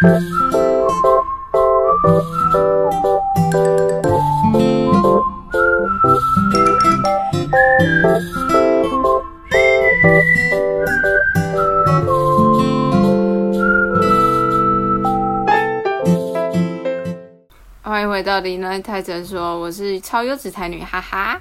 欢迎回到林奈泰诊所，我是超优质才女，哈哈。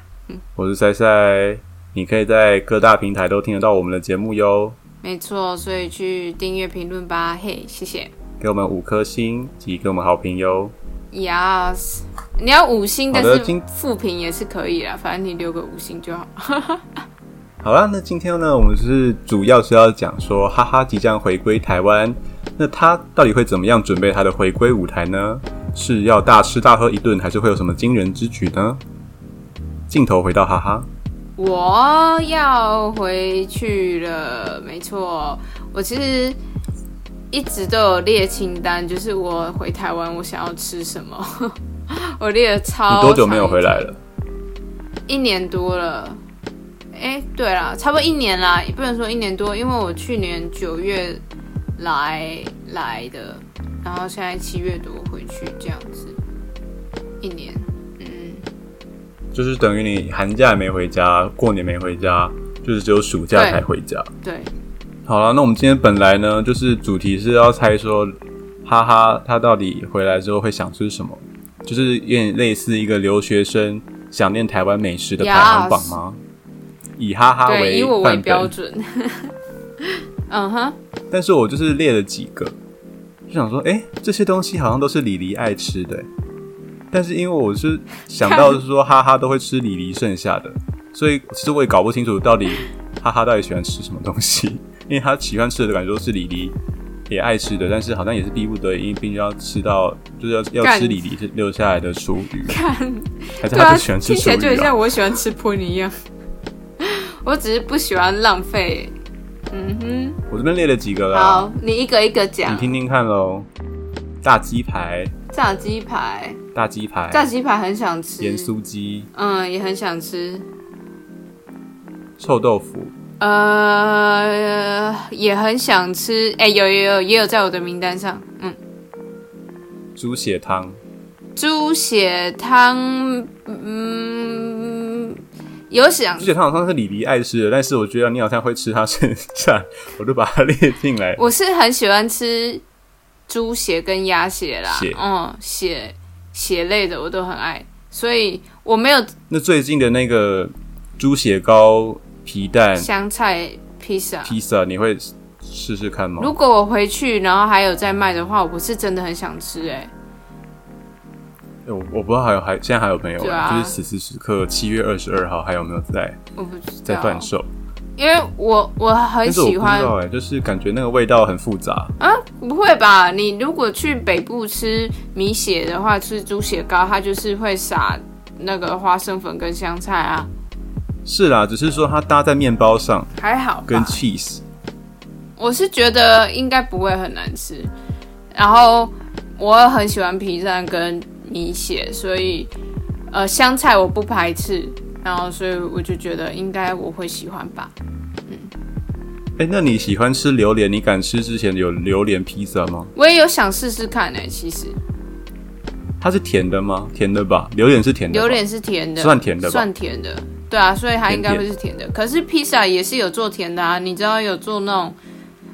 我是塞塞，你可以在各大平台都听得到我们的节目哟。没错，所以去订阅评论吧，嘿，谢谢。给我们五颗星及给我们好评哟。Yes，你要五星，但是好的今负评也是可以啦，反正你留个五星就好。好啦，那今天呢，我们是主要是要讲说，哈哈即将回归台湾，那他到底会怎么样准备他的回归舞台呢？是要大吃大喝一顿，还是会有什么惊人之举呢？镜头回到哈哈，我要回去了，没错，我其实一直都有列清单，就是我回台湾我想要吃什么，我列了超。你多久没有回来了？？一年多了。哎，对啦，差不多一年啦，也不能说一年多，因为我去年九月来来的，然后现在七月多回去这样子，一年。嗯，就是等于你寒假也没回家，过年没回家，就是只有暑假才回家。对，好了，那我们今天本来呢，就是主题是要猜说，哈哈，他到底回来之后会想吃什么？就是有点类似一个留学生想念台湾美食的排行榜吗以哈哈，为以我为，标准。嗯哼，但是我就是列了几个，就想说，哎、这些东西好像都是李黎爱吃的、但是因为我是想到是说，哈哈都会吃李黎剩下的，所以其实我也搞不清楚到底哈哈到底喜欢吃什么东西，因为他喜欢吃的感觉都是李黎也爱吃的，但是好像也是逼不得已，因为必须要吃到，就是要要吃李黎留下来的厨余，看，还是他就喜欢吃听起来就很？像我喜欢吃喷一样。我只是不喜欢浪费。嗯哼我这边列了几个哼，啦好，，你一个一个讲你。听听看喽。炸鸡排、炸鸡排，大鸡排、炸鸡排很想吃。盐酥鸡、嗯，也很想吃。臭豆腐、呃，也很想吃。哎、有有有，也有在我的名单上。嗯，猪血汤。猪血汤，嗯，有想猪血汤好像是李黎爱吃的，但是我觉得你好像会吃它剩下，我就把它列进来。我是很喜欢吃猪血跟鸭血啦，血嗯，血血类的我都很爱，所以我没有那最近的那个猪血糕皮蛋香菜披萨。披萨，你会试试看吗？如果我回去，然后还有在卖的话，我不是真的很想吃、哎，我我不知道还有还现在还有没有，对啊就是此时此刻七月二十二号还有没有在我不知道，在贩售？因为我我很喜欢就是感觉那个味道很复杂。啊，不会吧？你如果去北部吃米血的话，吃猪血糕，它就是会撒那个花生粉跟香菜啊，是啦，只是说它搭在面包上还好跟 cheese，我是觉得应该不会很难吃。然后我很喜欢皮蛋跟米血，所以呃香菜我不排斥，然后所以我就觉得应该我会喜欢吧。哎、那你喜欢吃榴莲？你敢吃之前有榴莲披萨吗？我也有想试试看呢、其实它是甜的吗？甜的吧，榴莲是甜的。榴莲是甜的，算甜的吧算甜的，对啊，所以它应该甜会是甜的。可是披萨也是有做甜的啊，你知道有做那种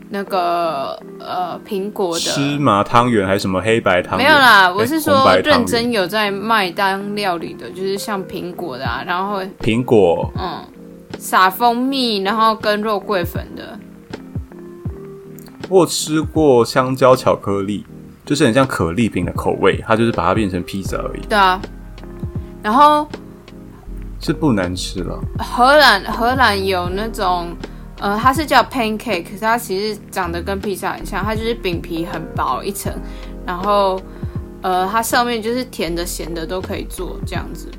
那个呃苹果的。芝麻汤圆还是什么黑白汤圆？没有啦，哎我是红说认真有在卖当料理的，就是像苹果的啊，然后苹果嗯撒蜂蜜，然后跟肉桂粉的，我吃过香蕉巧克力，就是很像可丽饼的口味，它就是把它变成披萨而已，对啊。然后是不能吃了。荷兰荷兰有那种，呃，它是叫 pancake，可是它其实长得跟披萨很像，它就是饼皮很薄一层，然后呃，它上面就是甜的、咸的都可以做这样子。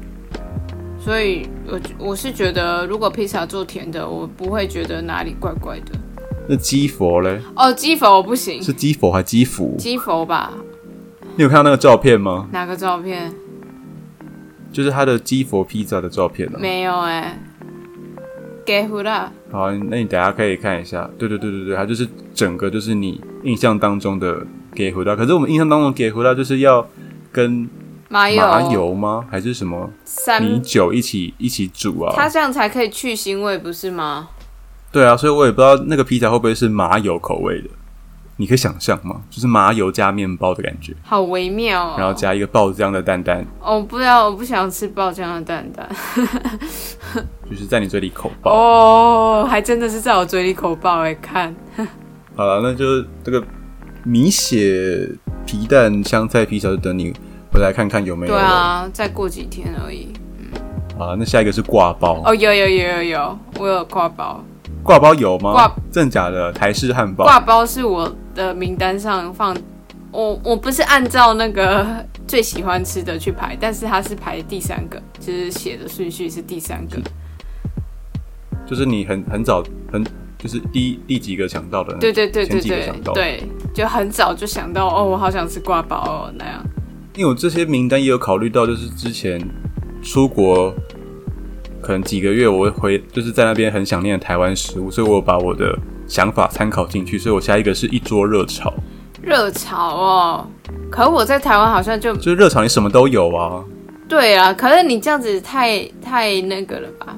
所以我我是觉得，如果披萨做甜的，我不会觉得哪里怪怪的。那鸡佛嘞？哦，鸡佛我不行，是鸡佛还鸡福？鸡佛吧？你有看到那个照片吗？哪个照片？就是他的基佛披萨的照片啊。没有哎、给胡啦。好，那你等下可以看一下。对对对对对，它就是整个就是你印象当中的给回到，可是我们印象当中给回到就是要跟麻油麻油吗？还是什么，米酒一起一起煮啊？它这样才可以去腥味，不是吗？对啊，所以我也不知道那个披萨会不会是麻油口味的。你可以想象吗？就是麻油加面包的感觉，好微妙、哦。然后加一个爆浆的蛋蛋，哦，不要，我不想吃爆浆的蛋蛋。就是在你嘴里口爆。哦，还真的是在我嘴里口爆哎！看，好了，那就是这个米血皮蛋香菜披萨，就等你回来看看有没有了。对啊，再过几天而已。好了，那下一个是挂包。哦，有有有有有，我有挂包。挂包有吗？挂真假的台式汉堡。挂包是我的名单上放，我我不是按照那个最喜欢吃的去排，但是它是排第三个，就是写的顺序是第三个。就是你很很早很就是第第几个抢到的对对对对对抢到对，就很早就想到哦，我好想吃挂包哦那样。因为我这些名单也有考虑到，就是之前出国可能几个月，我会回就是在那边很想念台湾食物，所以我有把我的想法参考进去，所以我下一个是一桌热炒，热炒哦，可我在台湾好像就就是热炒你什么都有啊，对啊，可是你这样子太太那个了吧？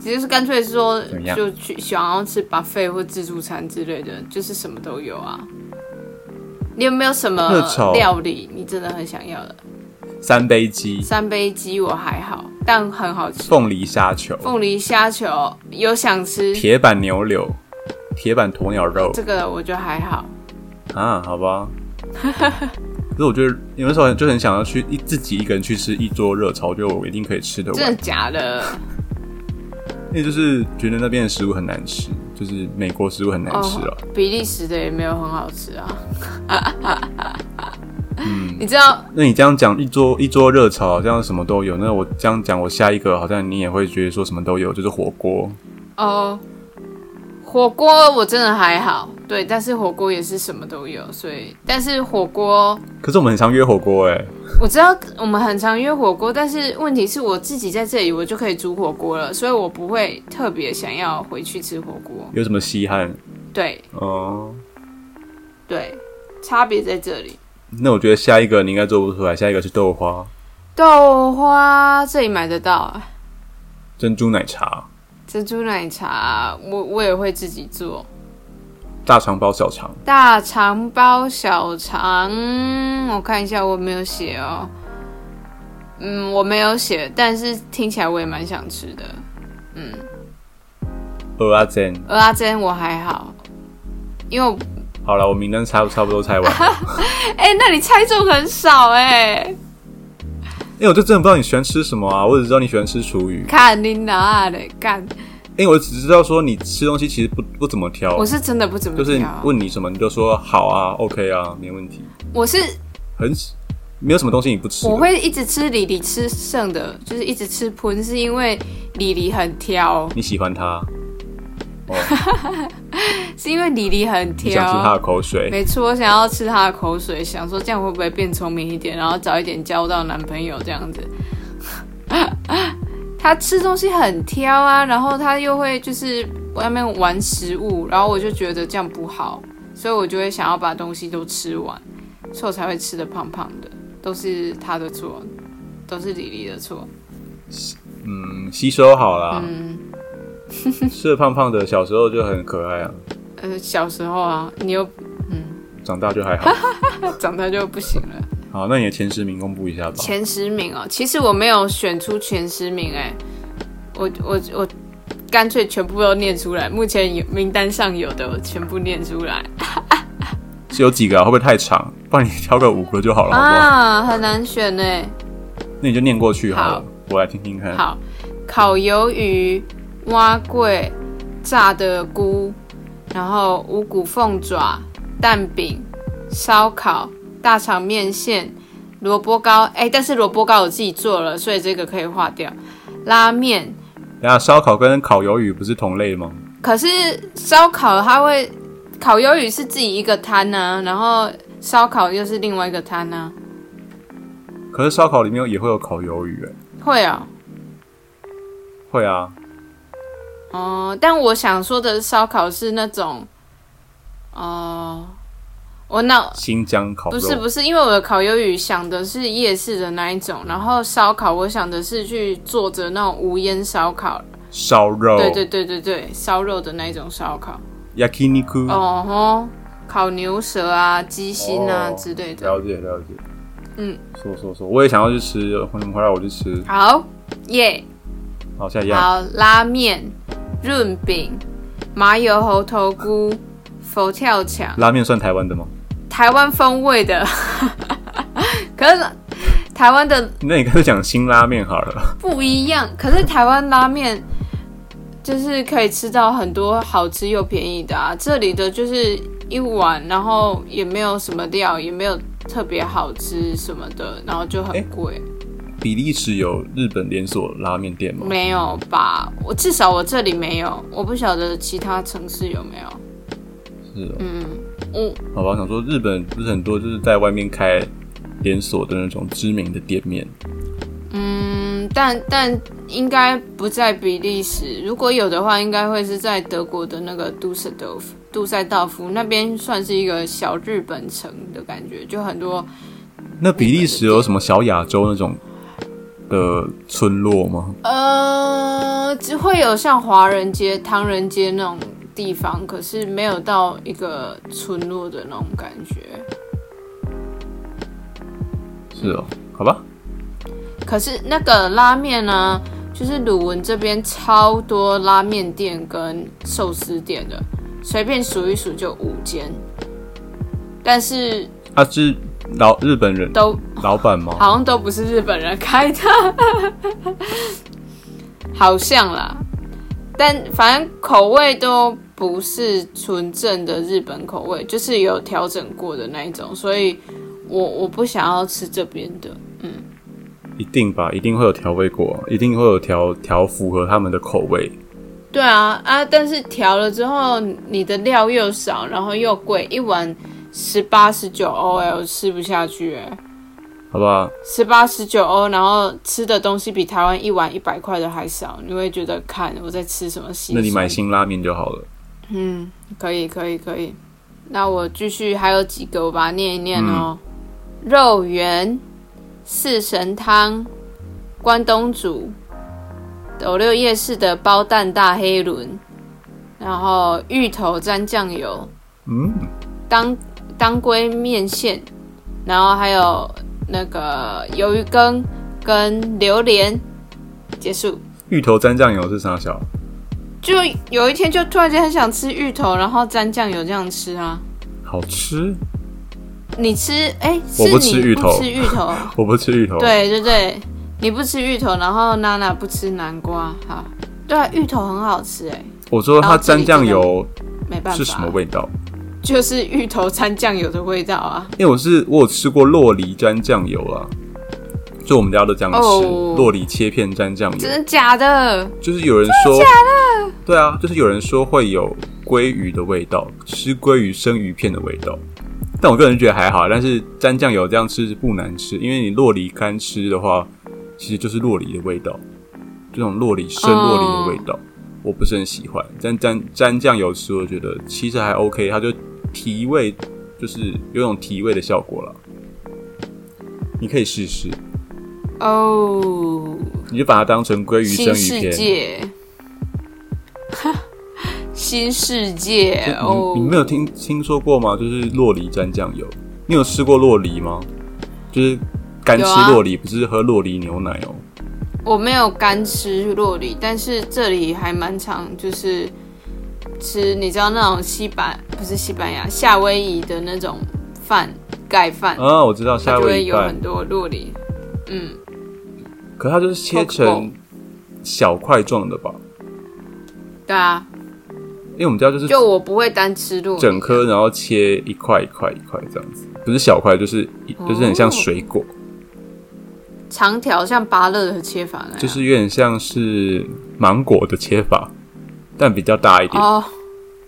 只是干脆说就去想要吃 buffet 或自助餐之类的，就是什么都有啊。你有没有什么料理你真的很想要的？三杯鸡、三杯鸡我还好，但很好吃。凤梨虾球、凤梨虾球有想吃，铁板牛柳、铁板鸵鸟肉这个我觉得还好。啊，好吧。可是我觉得有的时候就很想要去一自己一个人去吃一桌热炒，我觉得我一定可以吃得完真的。假的？因为就是觉得那边的食物很难吃，就是美国食物很难吃啊。比利时的也没有很好吃啊。嗯，你知道那你这样讲一桌一桌热炒好像什么都有，那我这样讲，我下一个好像你也会觉得说什么都有，就是火锅。哦，火锅我真的还好，对，但是火锅也是什么都有，所以但是火锅可是我们很常约火锅哎，我知道我们很常约火锅，但是问题是我自己在这里我就可以煮火锅了，所以我不会特别想要回去吃火锅。有什么稀罕？对哦、对，差别在这里。那我觉得下一个你应该做不出来，下一个是豆花豆花这里买得到啊，珍珠奶茶、珍珠奶茶我我也会自己做。大肠包小肠。大肠包小肠，我看一下，我没有写哦。嗯，我没有写，但是听起来我也蛮想吃的。鹅阿珍，鹅阿珍我还好，因为我好了，我名单差不差不多猜完了，哎、那你猜中很少哎、因为我就真的不知道你喜欢吃什么啊，我只知道你喜欢吃厨余，看你哪里干，因为我只知道说你吃东西其实不不怎么挑。我，是真的不怎么就是挑，问你什么你就说好啊，OK 啊，没问题，我是很没有什么东西你不吃。我会一直吃李李吃剩的，就是一直吃喷，是因为李李很挑，你喜欢它，哦，是因为李李很挑想吃他的。口水，没错，我想要吃他的口水，想说这样会不会变聪明一点，然后早一点交到男朋友这样子。他吃东西很挑啊，然后他又会就是外面玩食物，然后我就觉得这样不好，所以我就会想要把东西都吃完，所以我才会吃的胖胖的，都是他的错，都是李丽的错。嗯，吸收好了。嗯，胖胖的，小时候就很可爱啊，呃，小时候啊，你又嗯长大就还好。长大就不行了。好，那你的前十名公布一下吧。前十名哦，其实我没有选出前十名，哎，我我我干脆全部都念出来。目前有名单上有的，我全部念出来是 有几个啊？会不会太长？帮你挑个五个就好了，好不好？啊，很难选呢。那你就念过去好了好，我来听听看。好，烤鱿鱼、蛙桂、炸的菇，然后五谷凤爪、蛋饼、烧烤、大肠面线、萝卜糕。哎，但是萝卜糕我自己做了，所以这个可以划掉。拉面，等一下烧烤跟烤鱿鱼不是同类吗？可是烧烤它会，烤鱿鱼是自己一个摊呢、然后烧烤又是另外一个摊呢、可是烧烤里面也会有烤鱿鱼，哎，会啊、会啊。哦、但我想说的烧烤是那种，哦、我那新疆烤肉不是不是，因为我的烤鱿鱼想的是夜市的那一种，然后烧烤我想的是去做着那种无烟烧烤，烧肉，对对对对对，烧肉的那一种烧烤。，yakiniku，哦吼，烤牛舌啊、鸡心啊哦之类的。了解了解。嗯，说说说，我也想要去吃，欢迎回来我去吃。好耶好，下一样，好拉面、润饼、麻油猴头菇、佛跳墙，拉面算台湾的吗？台湾风味的。可是台湾的那你干脆讲新拉面好了。不一样，可是台湾拉面就是可以吃到很多好吃又便宜的啊。这里的就是一碗，然后也没有什么料，也没有特别好吃什么的，然后就很贵。比利时有日本连锁拉面店吗？没有吧？我至少我这里没有，我不晓得其他城市有没有。是哦，嗯，我好吧，我想说日本不是很多就是在外面开连锁的那种知名的店面，嗯，但但应该不在比利时，如果有的话，应该会是在德国的那个杜塞道夫、杜塞道夫那边，算是一个小日本城的感觉，就很多那比利时有什么小亚洲那种的村落吗？呃，只会有像华人街、唐人街那种地方，可是没有到一个村落的那种感觉。是哦，好吧，可是那个拉面呢，就是鲁文这边超多拉面店跟寿司店的，随便数一数就五间，但是啊是老日本人都老板吗？好像都不是日本人开的，好像啦，但反正口味都不是纯正的日本口味，就是有调整过的那一种，所以我我不想要吃这边的。嗯一定吧，一定会有调味过，一定会有调调符合他们的口味。对啊啊！但是调了之后，你的料又少，然后又贵，一碗十八十九欧，哎，我吃不下去哎，好吧，十八十九欧，然后吃的东西比台湾一碗一百块的还少，你会觉得看我在吃什么西？那你买新拉面就好了。嗯，可以可以可以。那我继续还有几个，我把它念一念哦。肉圆、四神汤、关东煮、斗六夜市的包蛋大黑轮，然后芋头沾酱油、嗯，当当归面线，然后还有那个鱿鱼羹跟榴莲，结束。芋头沾酱油是啥小？就有一天就突然间很想吃芋头，然后沾酱油这样吃啊。好吃？你吃哎，是我不吃芋头吃芋头，我不吃芋头。，对对对，你不吃芋头，然后娜娜不吃南瓜，好，对啊，芋头很好吃哎，我说它沾酱油没办法，是什么味道？就是芋头沾酱油的味道啊。因为我是我有吃过洛梨沾酱油啊，就我们家都这样吃，哦洛梨切片沾酱油真。的假的？就是有人说，对啊，就是有人说会有鲑鱼的味道，吃鲑鱼生鱼片的味道。但我个人觉得还好，但是沾酱油这样吃是不难吃，因为你洛梨干吃的话，其实就是洛梨的味道，这种洛梨生洛梨的味道，我不是很喜欢。但沾沾酱油吃，我觉得其实还 OK，它就提味，就是有种提味的效果了。你可以试试，哦，你就把它当成鲑鱼生鱼片。界，新世界 就哦，你你没有听听说过吗？就是洛梨沾酱油，你有吃过洛梨吗？就是干吃洛梨，不是喝洛梨牛奶哦。我没有干吃洛梨，但是这里还蛮常就是吃，你知道那种西班不是西班牙夏威夷的那种饭盖饭，啊，我知道夏威夷有很，多洛梨。嗯，可它就是切成小块状的吧？对啊，因为我们家就是就我不会单吃洛，整颗，然后切一块一块一块这样子，不是小块，就是就是很像水果，长条像芭乐的切法那样。就是有点像是芒果的切法，但比较大一点，哦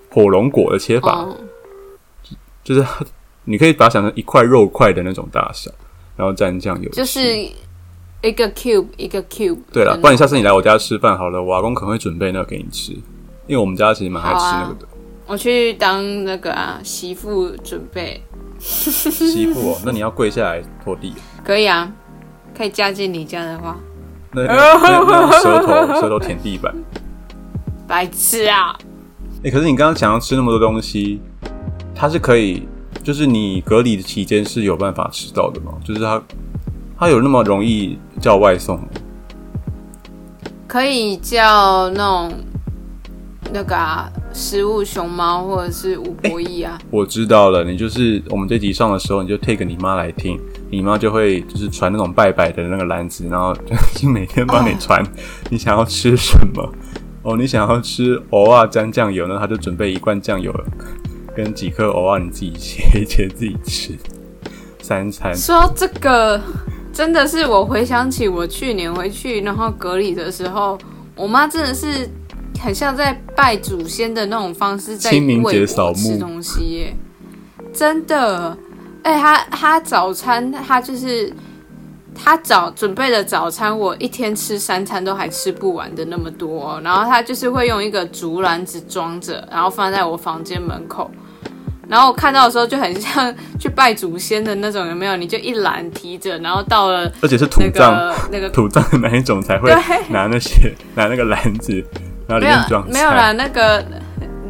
火龙果的切法。哦，就是 你可以把它想成一块肉块的那种大小，然后蘸酱油。就是一个 cube 一个 cube。对了，不然你下次你来我家吃饭好了，我阿公可能会准备那个给你吃，因为我们家其实蛮爱吃那个的。我去当那个啊媳妇准备。媳妇哦，那你要跪下来拖地。可以啊，可以嫁进你家的话，那 舌头舌头舔地板。白痴啊！哎、可是你刚刚想要吃那么多东西，它是可以，就是你隔离的期间是有办法吃到的吗？就是它它有那么容易叫外送吗？可以叫那种那个啊，食物熊猫或者是吴博义啊。我知道了，你就是我们这集上的时候，你就 take 你妈来听，你妈就会就是传那种拜拜的那个篮子，然后 就每天帮你传你想要吃什么。哦，你想要吃藕啊沾酱油呢，他就准备一罐酱油跟几颗藕啊，你自己切一切自己吃。三餐说到这个，真的是我回想起我去年回去然后隔离的时候，我妈真的是很像在拜祖先的那种方式在清明节喂扫墓吃东西耶，真的。哎、她她早餐她就是她早准备的早餐，我一天吃三餐都还吃不完的那么多哦、然后他就是会用一个竹篮子装着，然后放在我房间门口。然后我看到的时候就很像去拜祖先的那种，有没有？你就一篮提着，然后到了 而且是土葬，那个土葬的那一种才会对拿那些拿那个篮子，然后里面装没有啦，那个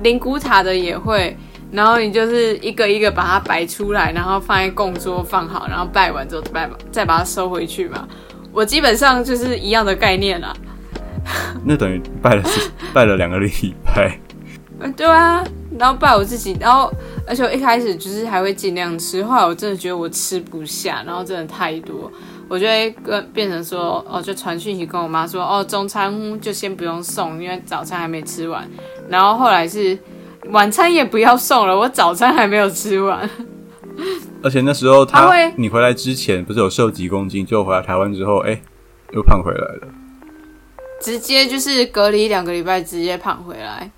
灵骨塔的也会，然后你就是一个一个把它摆出来，然后放在供桌放好，然后拜完之后再把再把它收回去嘛。我基本上就是一样的概念啦。那等于拜了拜了两个礼拜。嗯，对啊，然后拜我自己，然后而且我一开始就是还会尽量吃，后来我真的觉得我吃不下，然后真的太多，我就会跟变成说，哦，就传讯息跟我妈说，哦，中餐就先不用送，因为早餐还没吃完，然后后来是晚餐也不要送了，我早餐还没有吃完，而且那时候他他会你回来之前不是有瘦几公斤，就回来台湾之后，哎、又胖回来了。直接就是隔离两个礼拜，直接胖回来，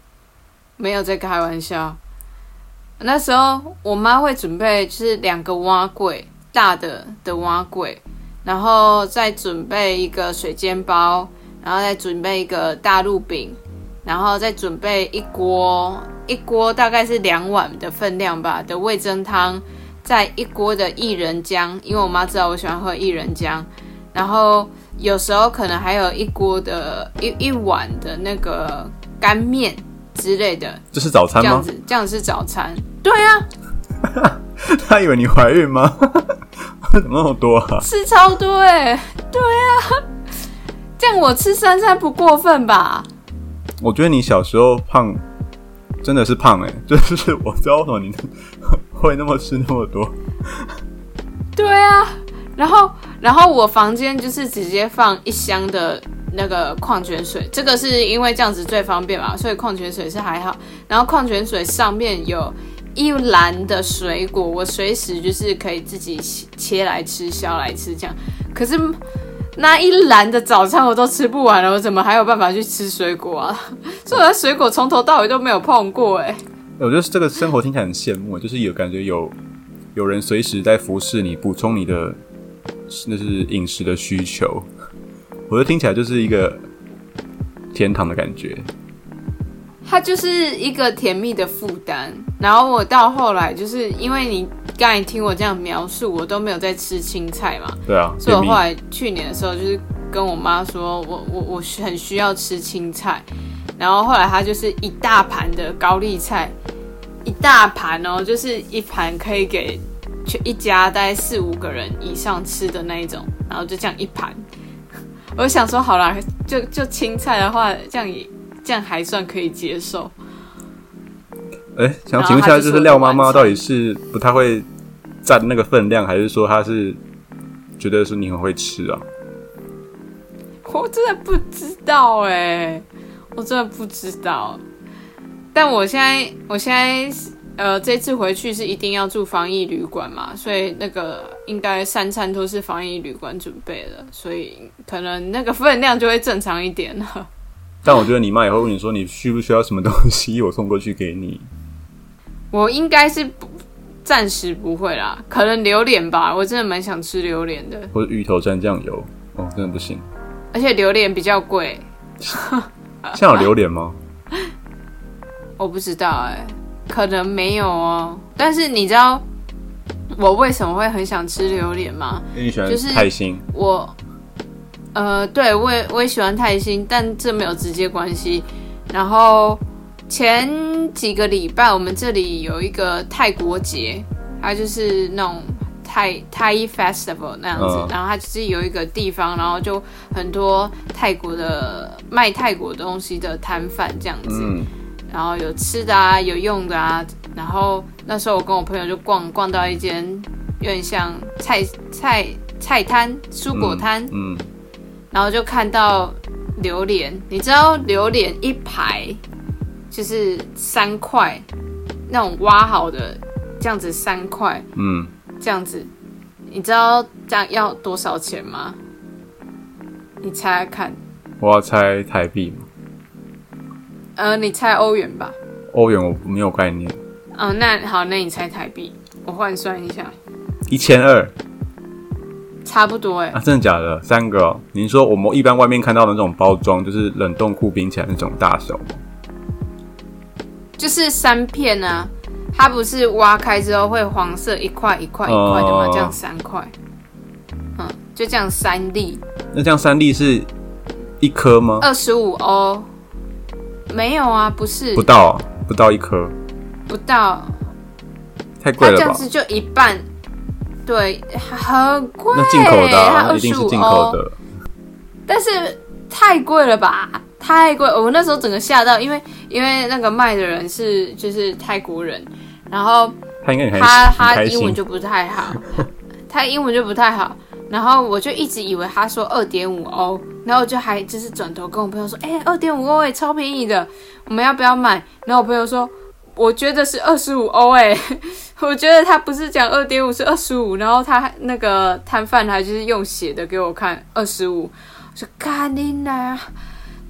没有在开玩笑。那时候我妈会准备就是两个蛙柜，大的的蛙柜，然后再准备一个水煎包，然后再准备一个大陆饼，然后再准备一锅一锅大概是两碗的分量吧的味噌汤，再一锅的薏仁浆，因为我妈知道我喜欢喝薏仁浆，然后有时候可能还有一锅的一一碗的那个干面之类的，这是早餐吗？这样子这样是早餐。对啊，他以为你怀孕吗？怎么那么多啊？吃超多哎、对啊，这样我吃三餐不过分吧？我觉得你小时候胖，真的是胖哎、就是 我知道为什么你 会那么吃那么多。对啊，然后然后我房间就是直接放一箱的那个矿泉水，这个是因为这样子最方便嘛，所以矿泉水是还好。然后矿泉水上面有一篮的水果，我随时就是可以自己切来吃、削来吃这样。可是那一篮的早餐我都吃不完了，我怎么还有办法去吃水果啊？所以我的水果从头到尾都没有碰过哎、我觉得这个生活听起来很羡慕，就是有感觉有有人随时在服侍你，补充你的那是饮食的需求。我觉得听起来就是一个天堂的感觉。它就是一个甜蜜的负担。然后我到后来，就是因为你刚才听我这样描述，我都没有在吃青菜嘛，对啊，所以我后来去年的时候，就是跟我妈说，我我我很需要吃青菜。然后后来她就是一大盘的高丽菜，一大盘哦，就是一盘可以给全一家大概四五个人以上吃的那一种，然后就这样一盘。我想说，好啦，就就青菜的话，这样也这样还算可以接受。哎、想请问一下，就是廖妈妈到底是不太会占那个分量，还是说她是觉得说你很会吃啊？我真的不知道哎、我真的不知道。但我现在，我现在呃，这次回去是一定要住防疫旅馆嘛，所以那个应该三餐都是防疫旅馆准备的，所以可能那个分量就会正常一点了。但我觉得你妈也会问你说你需不需要什么东西，我送过去给你。我应该是不暂时不会啦，可能榴莲吧，我真的蛮想吃榴莲的，或者芋头蘸酱油，哦，真的不行。而且榴莲比较贵，现在有榴莲吗？我不知道哎、可能没有哦。但是你知道，我为什么会很想吃榴莲吗？因为你喜欢就是泰兴，我，呃，对我也我也喜欢泰星，但这没有直接关系。然后前几个礼拜，我们这里有一个泰国节，它就是那种泰泰 festival 那样子，嗯然后它就是有一个地方，然后就很多泰国的卖泰国东西的摊贩这样子。嗯，然后有吃的啊，有用的啊。然后那时候我跟我朋友就逛逛到一间有点像菜菜菜摊、蔬果摊，嗯，然后就看到榴莲。你知道榴莲一排就是三块，那种挖好的这样子三块嗯，这样子，你知道这样要多少钱吗？你猜猜看，我要猜台币嘛，呃，你猜欧元吧。欧元我没有概念，嗯、那好，那你猜台币，我换算一下，一千二差不多哎、啊，真的假的？三个、哦？您说我们一般外面看到的那种包装，就是冷冻库冰起来那种大小吗？就是三片啊，它不是挖开之后会黄色一块一块一块的吗？哦这样三块，嗯，就这样三粒，那这样三粒是一颗吗？二十五欧，没有啊，不是不到、啊，不到一颗，不到，太贵了吧？它这样子就一半，对，很贵，那进口的、啊，它二一定是进十五欧口，的。但是太贵了吧？太贵！我那时候整个吓到，因为因为那个卖的人是就是泰国人，然后他应该他。他英文就不太好，他英文就不太好，然后我就一直以为他说二点五欧，然后我就还就是转头跟我朋友说，哎、二点五欧哎，超便宜的，我们要不要买？然后我朋友说，我觉得是二十五欧哎，我觉得他不是讲二点五是二十五，然后他那个摊贩还就是用写的给我看二十五，我说干你呐！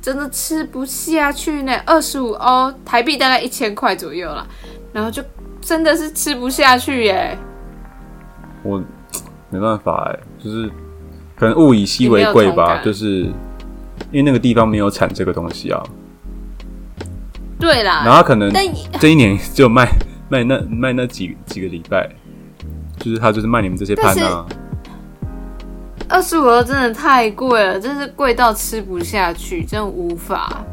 真的吃不下去呢，二十五欧台币大概一千块左右啦，然后就真的是吃不下去耶。我没办法哎，就是可能物以稀为贵吧，就是因为那个地方没有产这个东西啊，对啦，然后他可能但这一年就卖卖那卖那几几个礼拜，就是他就是卖你们这些盘啊，二十五欧真的太贵了，真是贵到吃不下去，真的无法。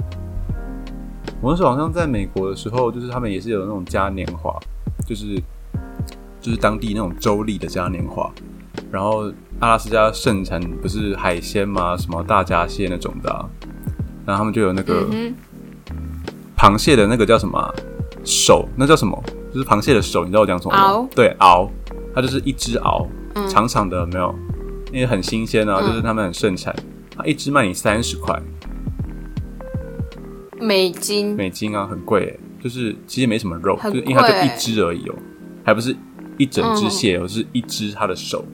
我那时候好像在美国的时候，就是他们也是有那种嘉年华，就是就是当地那种州立的嘉年华。然后阿拉斯加盛产不是海鲜吗？什么大闸蟹那种的、啊，然后他们就有那个嗯螃蟹的那个叫什么？啊、手，那叫什么？就是螃蟹的手，你知道我讲什么吗？螯？对，螯，它就是一只螯，嗯。长长的，有没有？因为很新鲜啊，嗯。就是他们很盛产，它一只卖你三十块。美金。美金啊，很贵诶，就是其实没什么肉，很就是因为它就贵一只而已哦，还不是一整只嗯。蟹哦，是一只它的手，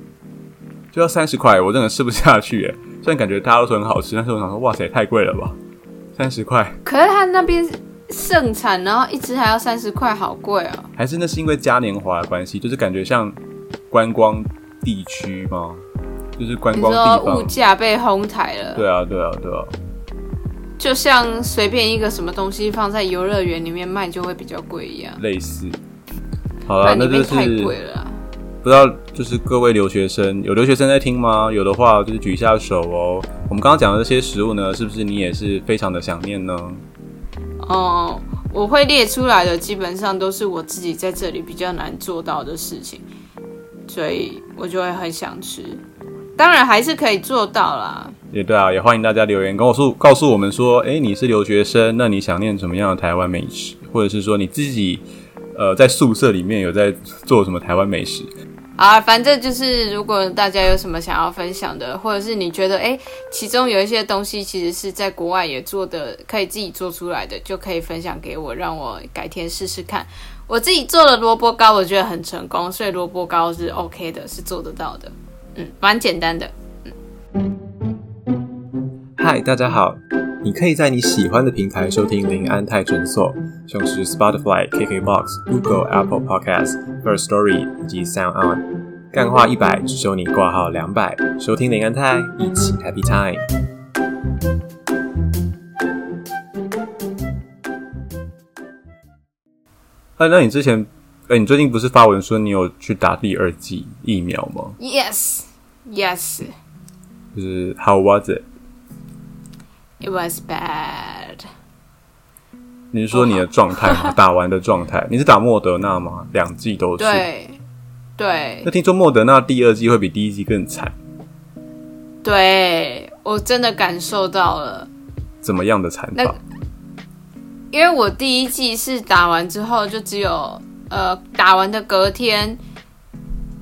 就要三十块，我真的吃不下去诶。虽然感觉大家都说很好吃，但是我想说，哇塞，太贵了吧，三十块，可是它那边盛产，然后一只还要三十块，好贵哦。还是那是因为嘉年华的关系，就是感觉像观光地区吗？就是观光地说物。价被哄抬了，对啊，对啊，对啊，就像随便一个什么东西放在游乐园里面卖就会比较贵一样，类似。好不了，那就是太贵了啦。不知道就是各位留学生，有留学生在听吗？有的话就是举一下手哦。我们刚刚讲的这些食物呢，是不是你也是非常的想念呢？哦、我会列出来的基本上都是我自己在这里比较难做到的事情，所以我就会很想吃。当然还是可以做到啦。也对啊，也欢迎大家留言跟我说，告诉我们说，诶，你是留学生，那你想念什么样的台湾美食，或者是说你自己呃在宿舍里面有在做什么台湾美食？啊，反正就是，如果大家有什么想要分享的，或者是你觉得诶，其中有一些东西其实是在国外也做的，可以自己做出来的，就可以分享给我，让我改天试试看。我自己做的萝卜糕，我觉得很成功，所以萝卜糕是 OK 的，是做得到的，嗯，蛮简单的。嗯嗨，大家好！你可以在你喜欢的平台收听林安泰诊所，像是 Spotify、KKBox、Google、Apple Podcasts、First Story 以及 Sound On。干话一百，只收你挂号两百，收听林安泰，一起 Happy Time。哎那你之前哎、你最近不是发文说你有去打第二剂疫苗吗？Yes, yes, 就是 How was it？It was bad. 你是说你的状态吗？打完的状态？你是打莫德纳吗？两剂都是。。对，对那，听说莫德纳第二季会比第一季更惨，对，我真的感受到了。怎么样的惨那法？因为我第一季是打完之后，就只有呃打完的隔天，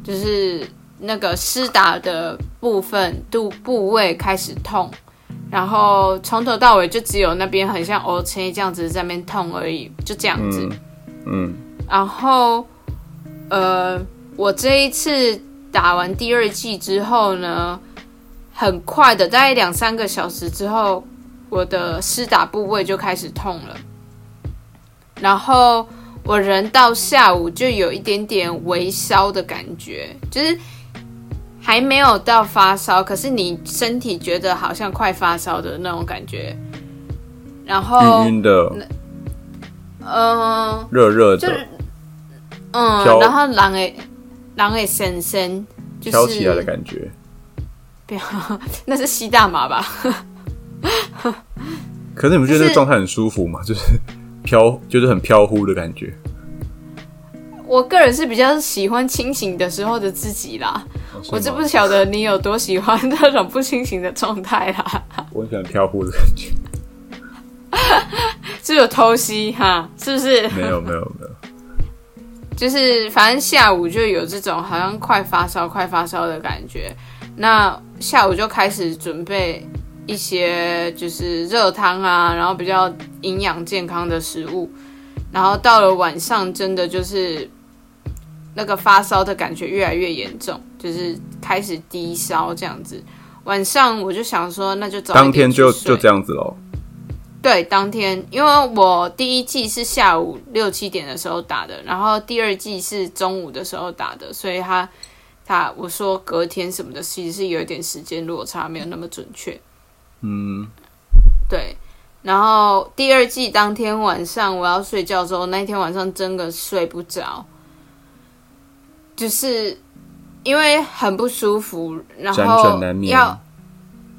就是那个施打的部分度部位开始痛，然后从头到尾就只有那边很像 O C 这样子在那边痛而已，就这样子。嗯嗯，然后呃，我这一次打完第二季之后呢，很快的，大概两三个小时之后，我的施打部位就开始痛了。然后我人到下午就有一点点微烧的感觉，就是还没有到发烧，可是你身体觉得好像快发烧的那种感觉。然后，晕晕的，嗯、热热的，嗯，然后狼诶，狼诶神神就是飘起来的感觉。不要，那是吸大麻吧？可是你不觉得那就是个状态很舒服吗？就是飘，就是很飘忽的感觉。我个人是比较喜欢清醒的时候的自己啦。哦我就不晓得你有多喜欢那种不清醒的状态啦，我很喜欢飘忽的感觉。是有偷袭哈，是不是？没有没有没有，就是反正下午就有这种好像快发烧、快发烧的感觉。那下午就开始准备一些就是热汤啊，然后比较营养健康的食物。然后到了晚上，真的就是那个发烧的感觉越来越严重，就是开始低烧这样子。晚上我就想说，那就早当天就就这样子喽。对，当天，因为我第一季是下午六七点的时候打的，然后第二季是中午的时候打的，所以他他我说隔天什么的，其实是有一点时间落差，没有那么准确。嗯，对，然后第二季当天晚上我要睡觉的时候，那一天晚上真的睡不着，就是因为很不舒服，然辗后要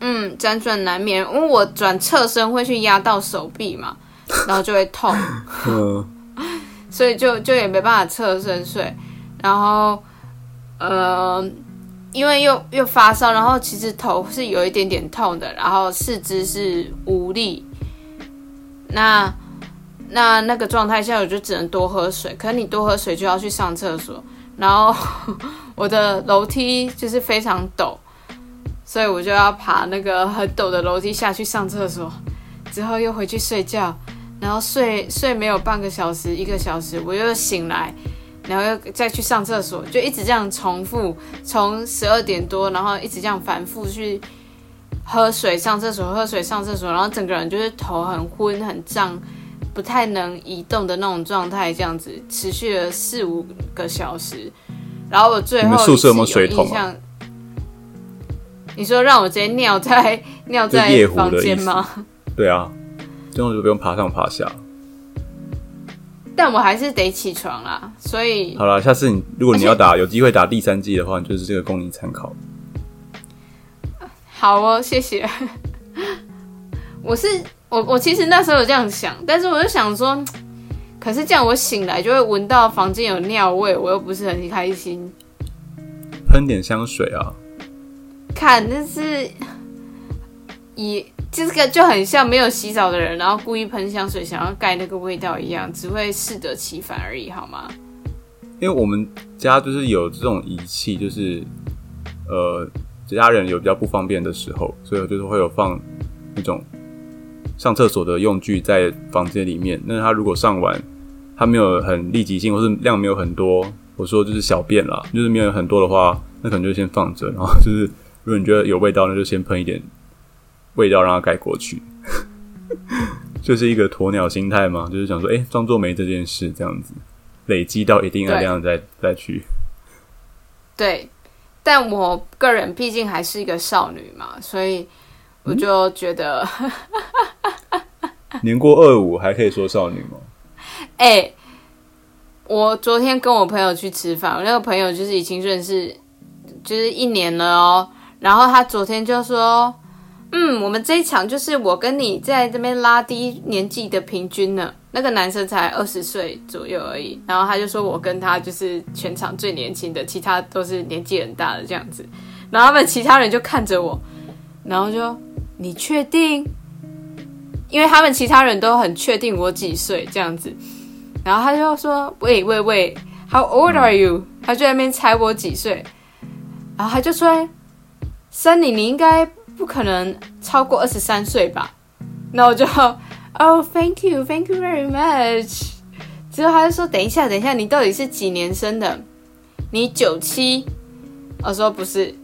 嗯辗转难眠，因为我转侧身会去压到手臂嘛，然后就会痛。嗯，所以就就也没办法侧身睡，然后呃，因为又又发烧，然后其实头是有一点点痛的，然后四肢是无力，那那那个状态下，我就只能多喝水，可是你多喝水就要去上厕所，然后我的楼梯就是非常陡，所以我就要爬那个很陡的楼梯下去上厕所，之后又回去睡觉。然后睡睡没有半个小时、一个小时，我又醒来，然后又再去上厕所，就一直这样重复，从十二点多，然后一直这样反复去喝水、上厕所、喝水、上厕所，然后整个人就是头很昏、很胀，不太能移动的那种状态，这样子持续了四五个小时。然后我最后宿舍有没有水桶你说让我直接尿在尿在房间吗？对啊，这样就不用爬上爬下。但我还是得起床啦，所以好了，下次你如果你要打有机会打第三季的话，就是这个供你参考。好哦，谢谢。我是我我其实那时候有这样想，但是我就想说，可是这样我醒来就会闻到房间有尿味，我又不是很开心。喷点香水啊，看，但是以这个就很像没有洗澡的人，然后故意喷香水想要盖那个味道一样，只会适得其反而已，好吗？因为我们家就是有这种仪器，就是呃家人有比较不方便的时候，所以就是会有放那种上厕所的用具在房间里面。那他如果上完，他没有很立即性，或是量没有很多，我说就是小便啦，就是没有很多的话，那可能就先放着，然后就是如果你觉得有味道，那就先喷一点味道让它盖过去。就是一个鸵鸟心态嘛，就是想说，哎、装作没这件事这样子，累积到一定的量再再去。对，但我个人毕竟还是一个少女嘛，所以我就觉得。年过二五还可以说少女吗？哎、我昨天跟我朋友去吃饭，我那个朋友就是已经认识就是一年了哦，然后他昨天就说，嗯，我们这一场就是我跟你在这边拉低年纪的平均呢，那个男生才二十岁左右而已，然后他就说我跟他就是全场最年轻的，其他都是年纪很大的这样子，然后他们其他人就看着我，然后就你确定？因为他们其他人都很确定我几岁这样子。然后他就说：“喂喂喂，How old are you？” 他就在那边猜我几岁。然后他就说：“Sunny，你应该不可能超过二十三岁吧？”那我就：“Oh, thank you, thank you very much。”之后他就说：“等一下，等一下，你到底是几年生的？你九七？”我说：“不是，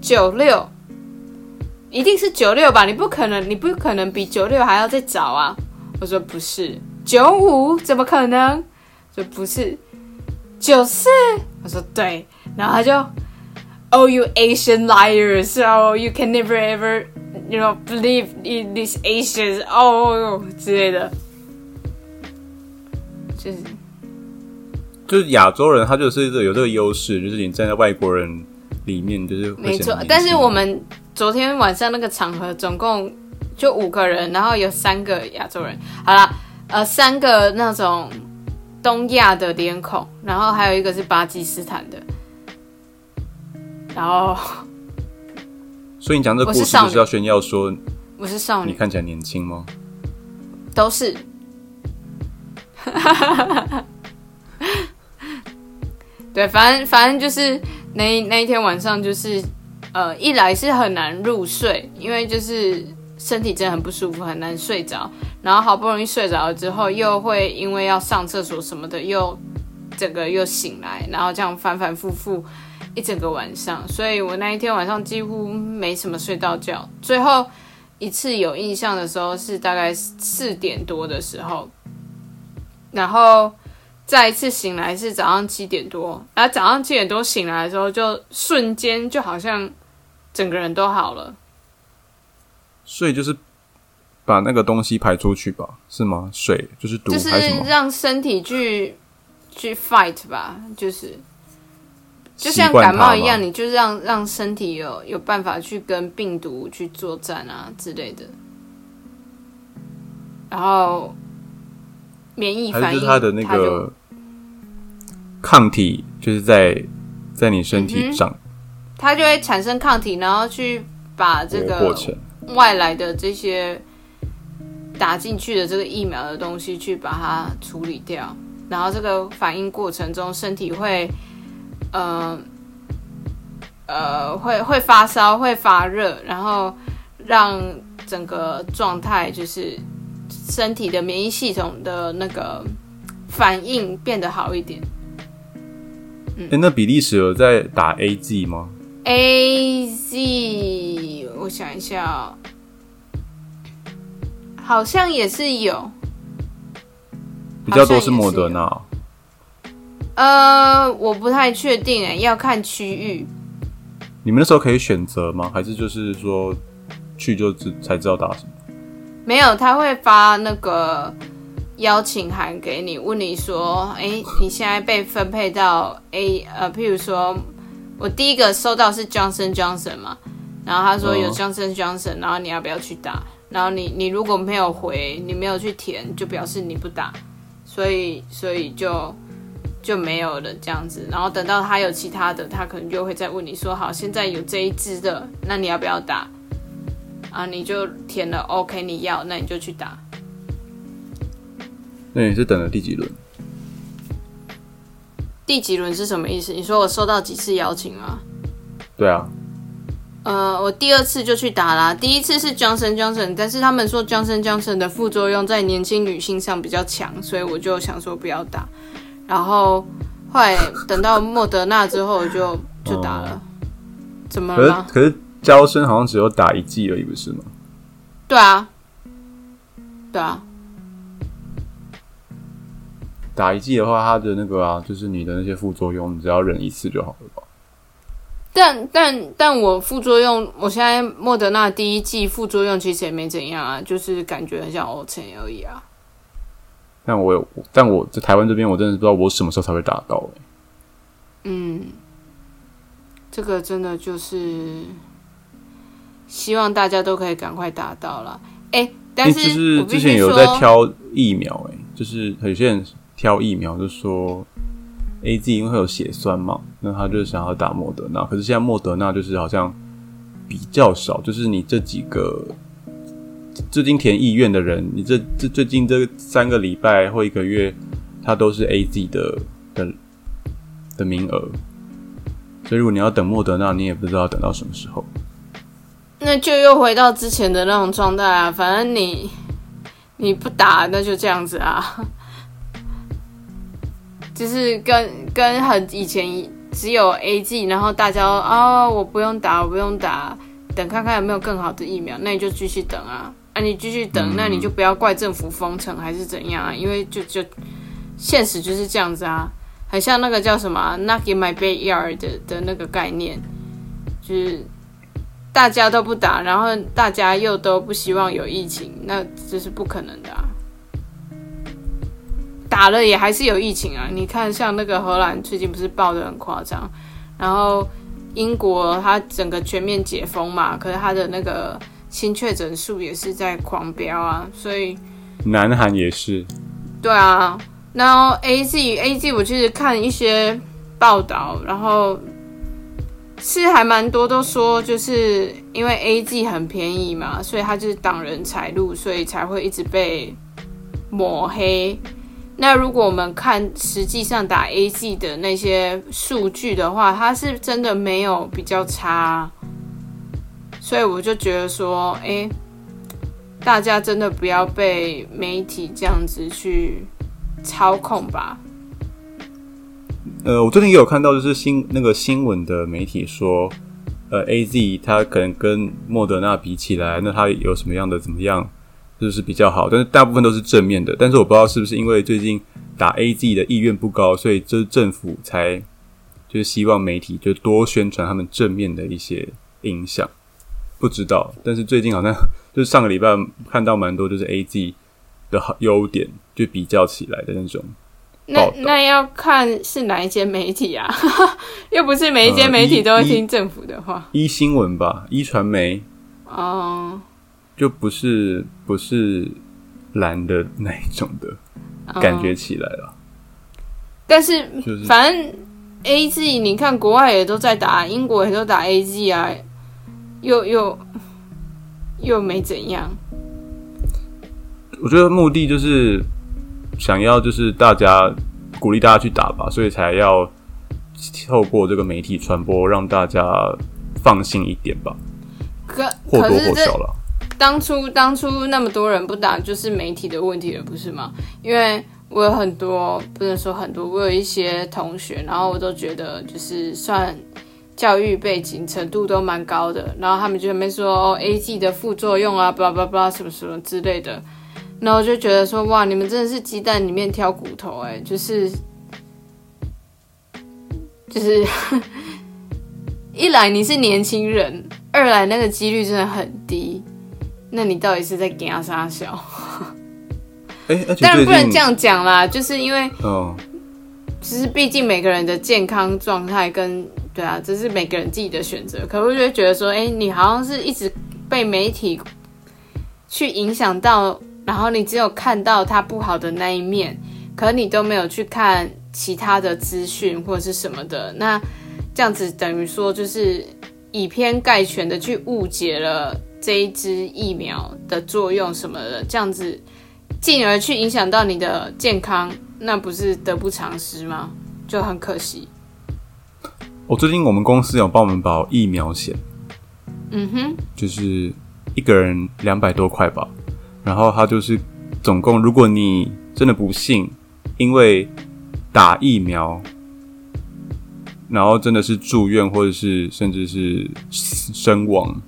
九六，一定是九六吧？你不可能，你不可能比九六还要再早啊！”我说：“不是。”九五怎么可能？就不是九四。我说对，然后他就，Oh you Asian liars! Oh you can never ever, you know, believe in these Asians. Oh 之类的，就是就是亚洲人，他就是有这个优势，就是你站在外国人里面，就是没错。但是我们昨天晚上那个场合总共就五个人，然后有三个亚洲人。好了。呃，三个那种东亚的脸孔，然后还有一个是巴基斯坦的，然后，所以你讲这故事就是要炫耀说我是少女，你看起来年轻吗？都是，对，反正反正就是那那一天晚上，就是呃，一来是很难入睡，因为就是。身体真的很不舒服，很难睡着。然后好不容易睡着了之后，又会因为要上厕所什么的，又整个又醒来，然后这样反反复复一整个晚上。所以我那一天晚上几乎没什么睡到觉。最后一次有印象的时候是大概四点多的时候，然后再一次醒来是早上七点多。然后早上七点多醒来的时候，就瞬间就好像整个人都好了。所以就是把那个东西排出去吧，是吗？水就是毒就是让身体去去 fight 吧，就是就像感冒一样，你就让让身体有有办法去跟病毒去作战啊之类的。然后免疫反应，是它的那个抗体就是在在你身体上，它就会产生抗体，然后去把这个。外来的这些打进去的这个疫苗的东西，去把它处理掉，然后这个反应过程中，身体会，呃，呃，会会发烧，会发热，然后让整个状态就是身体的免疫系统的那个反应变得好一点。哎，那比利时有在打 A G 吗？A Z，我想一下。好像也是有，比较多是摩德纳。呃，我不太确定哎，要看区域。你们那时候可以选择吗？还是就是说去就知才知道打什么？没有，他会发那个邀请函给你，问你说：“哎，你现在被分配到 A 呃，譬如说我第一个收到是 Johnson Johnson 嘛，然后他说有 Johnson Johnson，然后你要不要去打？”然后你你如果没有回，你没有去填，就表示你不打，所以所以就就没有了这样子。然后等到他有其他的，他可能就会再问你说：“好，现在有这一支的，那你要不要打？”啊，你就填了 OK，你要，那你就去打。那你是等了第几轮？第几轮是什么意思？你说我收到几次邀请吗？对啊。呃，我第二次就去打啦。第一次是 Johnson Johnson，但是他们说 Johnson Johnson 的副作用在年轻女性上比较强，所以我就想说不要打。然后后来等到莫德纳之后就就打了。怎么了？可是娇生好像只有打一剂而已，不是吗？对啊，对啊。打一剂的话，它的那个啊，就是你的那些副作用，你只要忍一次就好了吧？但但但我副作用，我现在莫德纳第一剂副作用其实也没怎样啊，就是感觉很像 O 成而已啊。但我有，但我在台湾这边，我真的是不知道我什么时候才会打到、欸。嗯，这个真的就是希望大家都可以赶快打到了。哎、但因为就是之前有在挑疫苗、欸，就是有些人挑疫苗，就说 A Z 因为会有血栓嘛，那他就想要打莫德纳，可是现在莫德纳就是好像比较少，就是你这几个最近填意愿的人，你这这最近这三个礼拜或一个月，他都是 A Z 的的的名额，所以如果你要等莫德纳，你也不知道等到什么时候。那就又回到之前的那种状态啊，反正你你不打，那就这样子啊，就是跟跟很以前只有 A G，然后大家哦我不用打，我不用打，等看看有没有更好的疫苗，那你就继续等啊，啊你继续等，嗯那你就不要怪政府封城还是怎样啊，因为就就现实就是这样子啊，很像那个叫什么啊 “knock in my backyard” 的的那个概念，就是。大家都不打，然后大家又都不希望有疫情，那这是不可能的啊。打了也还是有疫情啊！你看，像那个荷兰最近不是爆的很夸张，然后英国它整个全面解封嘛，可是它的那个新确诊数也是在狂飙啊，所以南韩也是，对啊，然后 A G A G 我其实看一些报道，然后是还蛮多都说，就是因为 A G 很便宜嘛，所以它就是挡人财路，所以才会一直被抹黑。那如果我们看实际上打 A Z 的那些数据的话，它是真的没有比较差，所以我就觉得说，诶，大家真的不要被媒体这样子去操控吧。呃，我最近也有看到，就是新那个新闻的媒体说，呃，A Z 它可能跟莫德纳比起来，那它有什么样的怎么样，就是比较好，但是大部分都是正面的。但是我不知道是不是因为最近打 A Z 的意愿不高，所以就是政府才就是希望媒体就多宣传他们正面的一些影响，不知道。但是最近好像就是上个礼拜看到蛮多就是 A Z 的好优点，就比较起来的那种。那那要看是哪一间媒体啊，又不是每一间媒体都会听政府的话。一新闻吧，一传媒哦、就不是不是蓝的那一种的哦感觉起来了。但是就是反正 A G，你看国外也都在打，英国也都打 A G 啊，又又又没怎样。我觉得目的就是想要就是大家鼓励大家去打吧，所以才要透过这个媒体传播，让大家放心一点吧，可或多或少了。当初当初那么多人不打，就是媒体的问题了，不是吗？因为我有很多，不能说很多，我有一些同学，然后我都觉得就是算教育背景程度都蛮高的，然后他们就在那边说哦 A G 的副作用啊，巴拉巴拉什么什么之类的，然后我就觉得说哇，你们真的是鸡蛋里面挑骨头哎、就是就是 一来你是年轻人，二来那个几率真的很低。那你到底是在给他傻笑？哎、当然不能这样讲啦，就是因为嗯，其实毕竟每个人的健康状态跟对啊，这是每个人自己的选择。可我就会觉得说，哎、你好像是一直被媒体去影响到，然后你只有看到他不好的那一面，可你都没有去看其他的资讯或者是什么的。那这样子等于说就是以偏概全的去误解了这一支疫苗的作用什么的，这样子。进而去影响到你的健康，那不是得不偿失吗？就很可惜。我最近我们公司有帮我们保疫苗险，嗯哼，就是一个人两百多块吧，然后他就是总共，如果你真的不幸因为打疫苗，然后真的是住院或者是甚至是身亡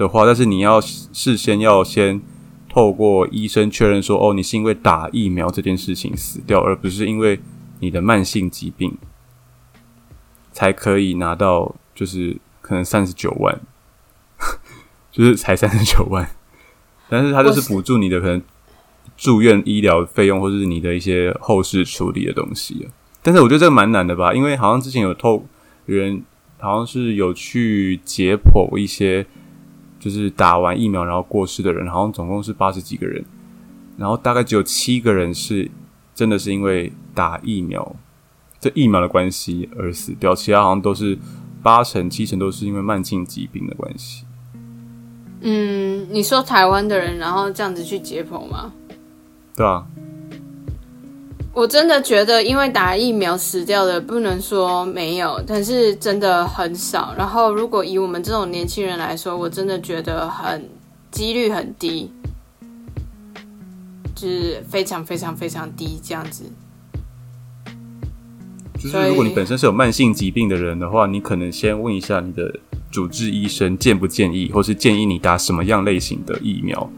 的话，但是你要事先要先透过医生确认说，哦，你是因为打疫苗这件事情死掉，而不是因为你的慢性疾病，才可以拿到，就是可能三十九万。就是才三十九万，但是他就是补助你的可能住院医疗费用，或者是你的一些后事处理的东西。但是我觉得这个蛮难的吧，因为好像之前有透人好像是有去解剖一些，就是打完疫苗然后过世的人，好像总共是八十几个人，然后大概只有七个人是真的是因为打疫苗这疫苗的关系而死掉，其他好像都是八成七成都是因为慢性疾病的关系。嗯，你说台湾的人然后这样子去解剖吗？对啊，我真的觉得，因为打疫苗死掉的不能说没有，但是真的很少。然后，如果以我们这种年轻人来说，我真的觉得很几率很低，就是非常非常非常低这样子。就是如果你本身是有慢性疾病的人的话，你可能先问一下你的主治医生建不建议，或是建议你打什么样类型的疫苗。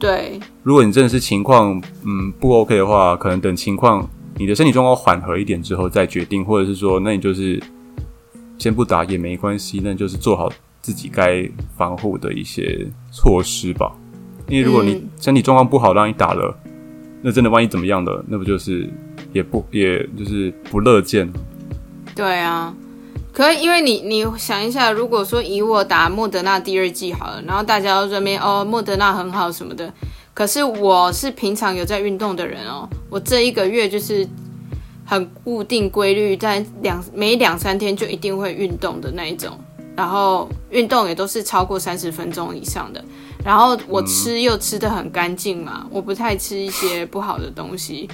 对，如果你真的是情况嗯不 OK 的话，可能等情况你的身体状况缓和一点之后再决定，或者是说，那你就是先不打也没关系，那就是做好自己该防护的一些措施吧。因为如果你身体状况不好，让你打了，那真的万一怎么样的，那不就是也不也就是不乐见。对啊，可是因为你你想一下，如果说以我打莫德纳第二季好了，然后大家都认为哦莫德纳很好什么的，可是我是平常有在运动的人哦，我这一个月就是很固定规律，在两每两三天就一定会运动的那一种，然后运动也都是超过三十分钟以上的，然后我吃又吃的很干净嘛，我不太吃一些不好的东西，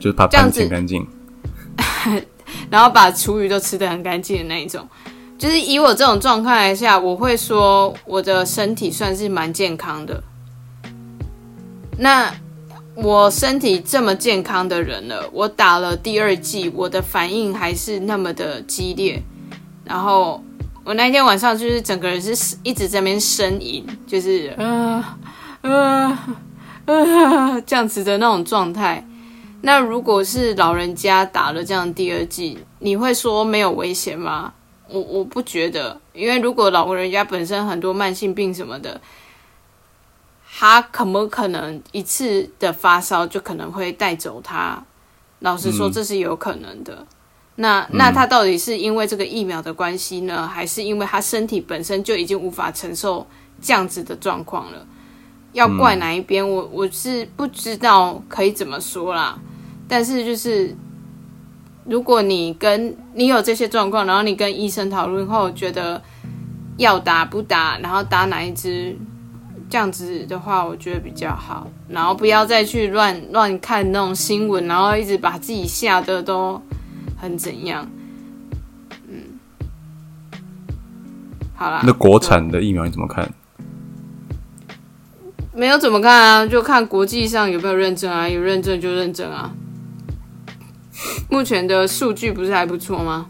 就是怕这样子盘清干净。然后把厨余都吃的很干净的那一种，就是以我这种状况来下，我会说我的身体算是蛮健康的。那我身体这么健康的人了，我打了第二剂，我的反应还是那么的激烈。然后我那天晚上就是整个人是一直在那边呻吟，就是呃呃呃这样子的那种状态。那如果是老人家打了这样第二剂，你会说没有危险吗？我我不觉得，因为如果老人家本身很多慢性病什么的，他可不可能一次的发烧就可能会带走他？老实说，嗯这是有可能的。那那他到底是因为这个疫苗的关系呢，还是因为他身体本身就已经无法承受这样子的状况了？要怪哪一边，我我是不知道可以怎么说啦。但是就是，如果你跟你有这些状况，然后你跟医生讨论后觉得要打不打，然后打哪一支，这样子的话，我觉得比较好。然后不要再去乱乱看那种新闻，然后一直把自己吓得都很怎样。嗯，好啦，那国产的疫苗你怎么看？没有怎么看啊，就看国际上有没有认证啊，有认证就认证啊。目前的数据不是还不错吗？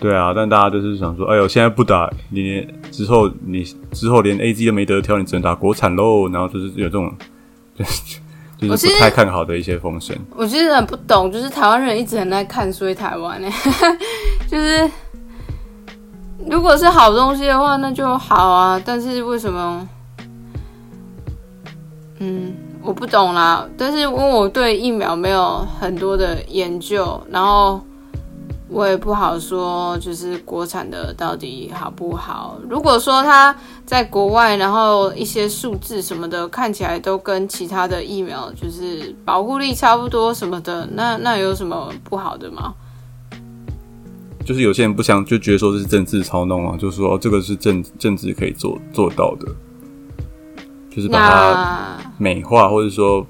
对啊，但大家就是想说，哎呦，现在不打，你连之后你之后连 A G 都没得挑，你只能打国产喽。然后就是有这种，就是就我其实是不太看好的一些风声。我其实很不懂，就是台湾人一直很在看衰台湾呢、就是如果是好东西的话，那就好啊。但是为什么？嗯，我不懂啦。但是因为我对疫苗没有很多的研究，然后我也不好说，就是国产的到底好不好。如果说它在国外，然后一些数字什么的看起来都跟其他的疫苗就是保护力差不多什么的，那那有什么不好的吗？就是有些人不想就觉得说这是政治操弄啊，就是说、这个是政政治可以做做到的，就是把它美化，或者说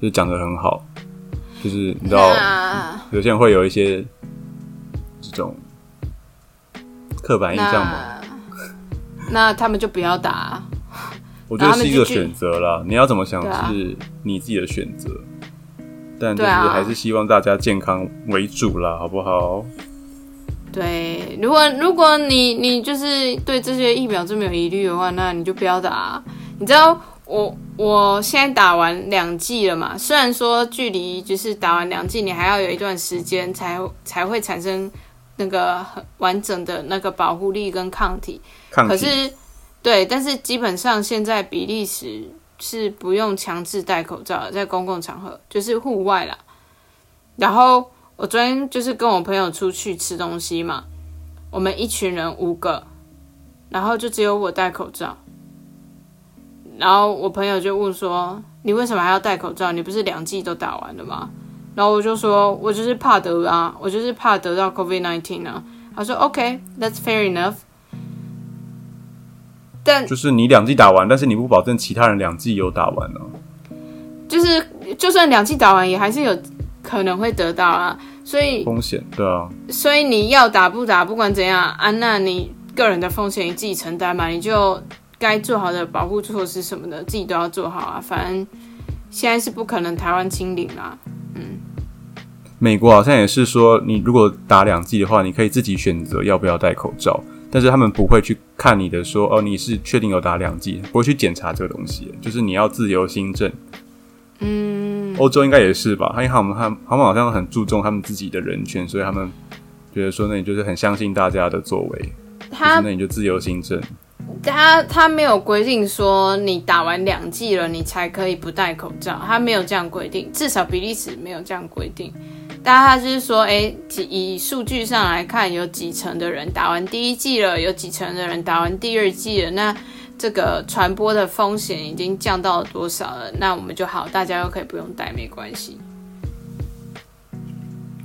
就是讲的很好，就是你知道有些人会有一些这种刻板印象嘛。那 那他们就不要打啊、我觉得是一个选择啦，你要怎么想是你自己的选择，但就是还是希望大家健康为主啦，好不好？对，如果如果你你就是对这些疫苗这么有疑虑的话，那你就不要打啊、你知道我我现在打完两剂了嘛？虽然说距离就是打完两剂，你还要有一段时间才才会产生那个很完整的那个保护力跟抗体。抗体可是，对，但是基本上现在比利时是不用强制戴口罩，在公共场合，就是户外啦。然后我昨天就是跟我朋友出去吃东西嘛，我们一群人五个，然后就只有我戴口罩。然后我朋友就问说：“你为什么还要戴口罩？你不是两剂都打完了吗？”然后我就说：“我就是怕得啊，我就是怕得到 COVID nineteen 啊。”他说：“OK，that's fair enough。”但就是你两剂打完，但是你不保证其他人两剂有打完呢、就是就算两剂打完，也还是有可能会得到啊。所以风险对啊，所以你要打不打，不管怎样，安娜你个人的风险你自己承担嘛，你就该做好的保护措施什么的，自己都要做好啊。反正现在是不可能台湾清零啦。嗯美国好像也是说，你如果打两剂的话，你可以自己选择要不要戴口罩，但是他们不会去看你的说哦，你是确定有打两剂，不会去检查这个东西，就是你要自由新政。嗯，欧洲应该也是吧？因为他们他们他们好像很注重他们自己的人权，所以他们觉得说，那你就是很相信大家的作为，那你就自由新政。他他没有规定说你打完两剂了你才可以不戴口罩，他没有这样规定，至少比利时没有这样规定。但他就是说，哎，几以数据上来看，有几成的人打完第一剂了，有几成的人打完第二剂了，那这个传播的风险已经降到了多少了？那我们就好，大家又可以不用戴，没关系。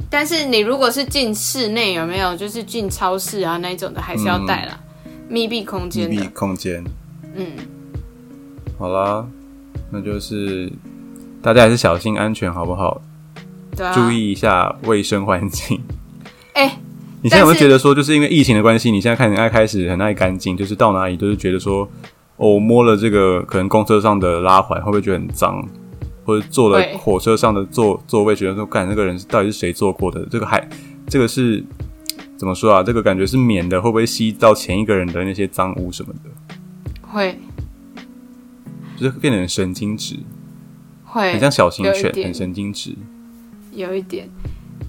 但是你如果是进室内，有没有就是进超市啊那一种的，还是要戴啦。密闭空间密闭，空间。嗯，好啦，那就是大家还是小心安全，好不好？对啊，注意一下卫生环境。哎、你现在有没有觉得说，就是因为疫情的关系，你现在看人爱开始很爱干净，就是到哪里都是觉得说，哦，我摸了这个可能公车上的拉环，会不会觉得很脏？或者坐了火车上的座座位，觉得说，干那个人到底是谁坐过的？这个还这个是怎么说啊？这个感觉是棉的，会不会吸到前一个人的那些脏污什么的？会就是变得很神经质，会很像小型犬，很神经质。有一点。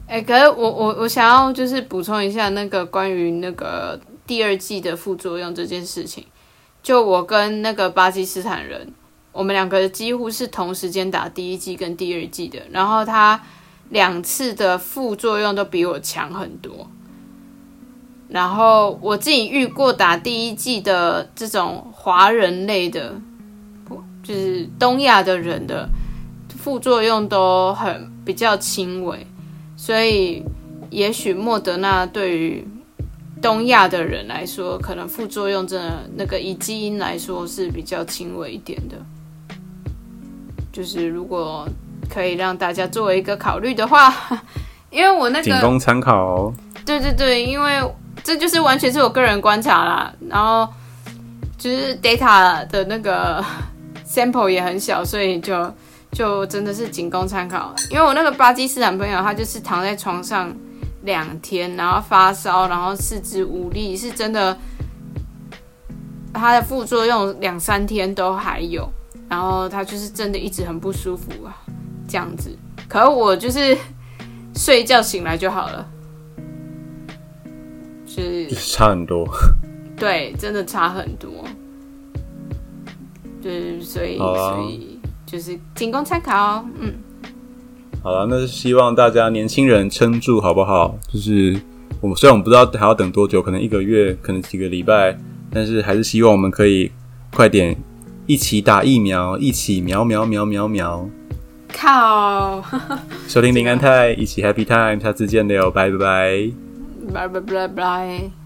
哎、可是我我我想要就是补充一下那个关于那个第二季的副作用这件事情。就我跟那个巴基斯坦人，我们两个几乎是同时间打第一季跟第二季的，然后他两次的副作用都比我强很多。然后我自己遇过打第一季的这种华人类的，就是东亚的人的副作用都很比较轻微，所以也许莫德纳对于东亚的人来说，可能副作用真的那个以基因来说是比较轻微一点的。就是如果可以让大家作为一个考虑的话，因为我那个仅供参考哦。对对对，因为这就是完全是我个人观察啦，然后就是 data 的那个 sample 也很小，所以就就真的是仅供参考。因为我那个巴基斯坦朋友，他就是躺在床上两天，然后发烧，然后四肢无力，是真的，他的副作用两三天都还有，然后他就是真的一直很不舒服啊，这样子。可我就是睡一觉醒来就好了。就是 差很多。对，真的差很多。就是所以、啊所以就是仅供参考。嗯，好了，那是希望大家年轻人撑住，好不好？就是我们虽然我们不知道还要等多久，可能一个月，可能几个礼拜，但是还是希望我们可以快点一起打疫苗，一起苗苗苗苗苗。靠，收听林安泰，一起 Happy Time，下次见了哟，拜拜拜。拜拜拜拜。